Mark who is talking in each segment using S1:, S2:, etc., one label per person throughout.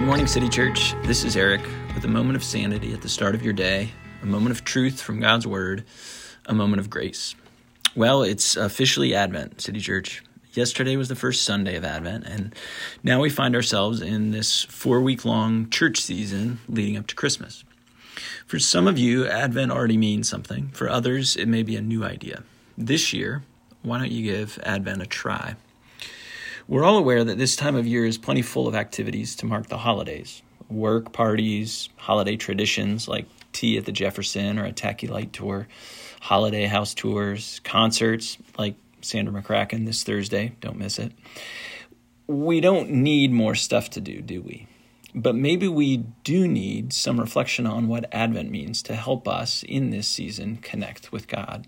S1: morning, City Church. This is Eric with a moment of sanity at the start of your day, a moment of truth from God's Word, a moment of grace. Well, it's officially Advent, City Church. Yesterday was the first Sunday of Advent, and now we find ourselves in this four week long church season leading up to Christmas. For some of you, Advent already means something. For others, it may be a new idea. This year, why don't you give Advent a try? We're all aware that this time of year is plenty full of activities to mark the holidays work parties, holiday traditions like tea at the Jefferson or a tacky light tour, holiday house tours, concerts like Sandra McCracken this Thursday. Don't miss it. We don't need more stuff to do, do we? But maybe we do need some reflection on what Advent means to help us in this season connect with God.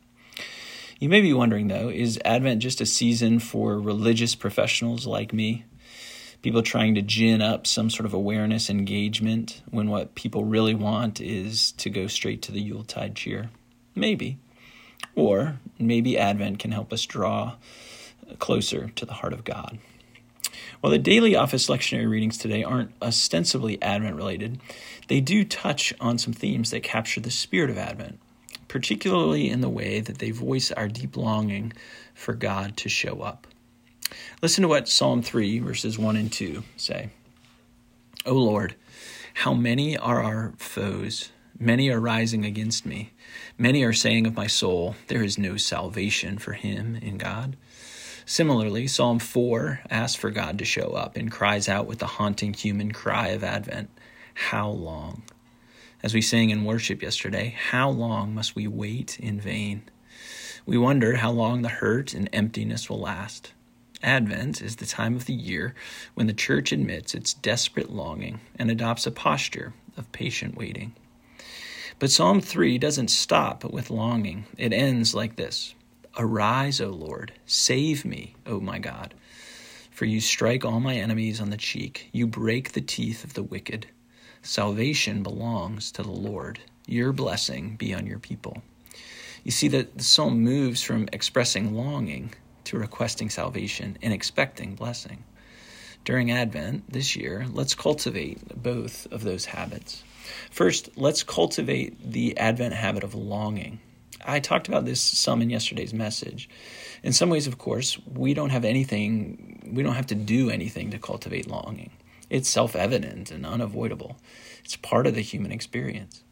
S1: You may be wondering, though, is Advent just a season for religious professionals like me? People trying to gin up some sort of awareness engagement when what people really want is to go straight to the Yuletide cheer? Maybe. Or maybe Advent can help us draw closer to the heart of God. While the daily office lectionary readings today aren't ostensibly Advent related, they do touch on some themes that capture the spirit of Advent particularly in the way that they voice our deep longing for God to show up. Listen to what Psalm 3, verses 1 and 2 say O Lord, how many are our foes? Many are rising against me. Many are saying of my soul, There is no salvation for him in God. Similarly, Psalm 4 asks for God to show up and cries out with the haunting human cry of Advent How long? As we sang in worship yesterday, how long must we wait in vain? We wonder how long the hurt and emptiness will last. Advent is the time of the year when the church admits its desperate longing and adopts a posture of patient waiting. But Psalm 3 doesn't stop with longing. It ends like this Arise, O Lord, save me, O my God. For you strike all my enemies on the cheek, you break the teeth of the wicked. Salvation belongs to the Lord. Your blessing be on your people. You see that the psalm moves from expressing longing to requesting salvation and expecting blessing. During Advent this year, let's cultivate both of those habits. First, let's cultivate the Advent habit of longing. I talked about this some in yesterday's message. In some ways, of course, we don't have anything, we don't have to do anything to cultivate longing. It's self evident and unavoidable. It's part of the human experience.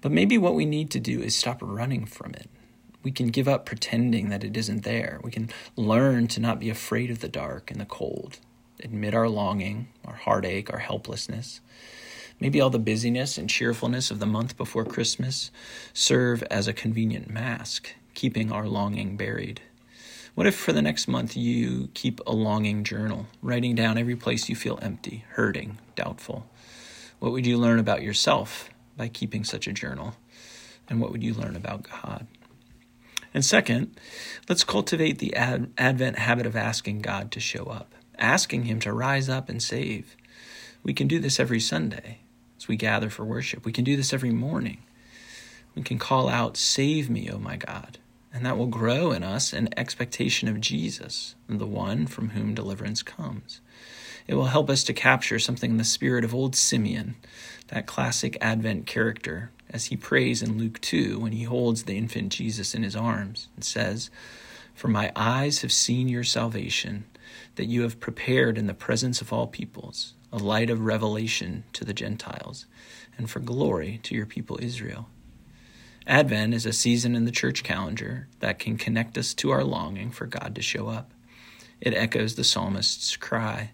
S1: But maybe what we need to do is stop running from it. We can give up pretending that it isn't there. We can learn to not be afraid of the dark and the cold, admit our longing, our heartache, our helplessness. Maybe all the busyness and cheerfulness of the month before Christmas serve as a convenient mask, keeping our longing buried. What if for the next month you keep a longing journal, writing down every place you feel empty, hurting, doubtful? What would you learn about yourself by keeping such a journal? And what would you learn about God? And second, let's cultivate the ad- Advent habit of asking God to show up, asking Him to rise up and save. We can do this every Sunday as we gather for worship. We can do this every morning. We can call out, Save me, O my God and that will grow in us an expectation of Jesus, the one from whom deliverance comes. It will help us to capture something in the spirit of old Simeon, that classic Advent character, as he prays in Luke 2 when he holds the infant Jesus in his arms and says, For my eyes have seen your salvation, that you have prepared in the presence of all peoples a light of revelation to the Gentiles, and for glory to your people Israel. Advent is a season in the church calendar that can connect us to our longing for God to show up. It echoes the psalmist's cry.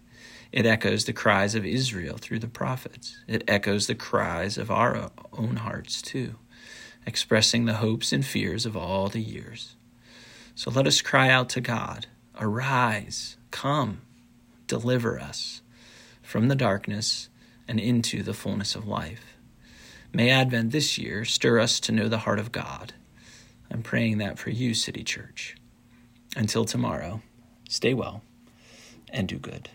S1: It echoes the cries of Israel through the prophets. It echoes the cries of our own hearts, too, expressing the hopes and fears of all the years. So let us cry out to God Arise, come, deliver us from the darkness and into the fullness of life. May Advent this year stir us to know the heart of God. I'm praying that for you, City Church. Until tomorrow, stay well and do good.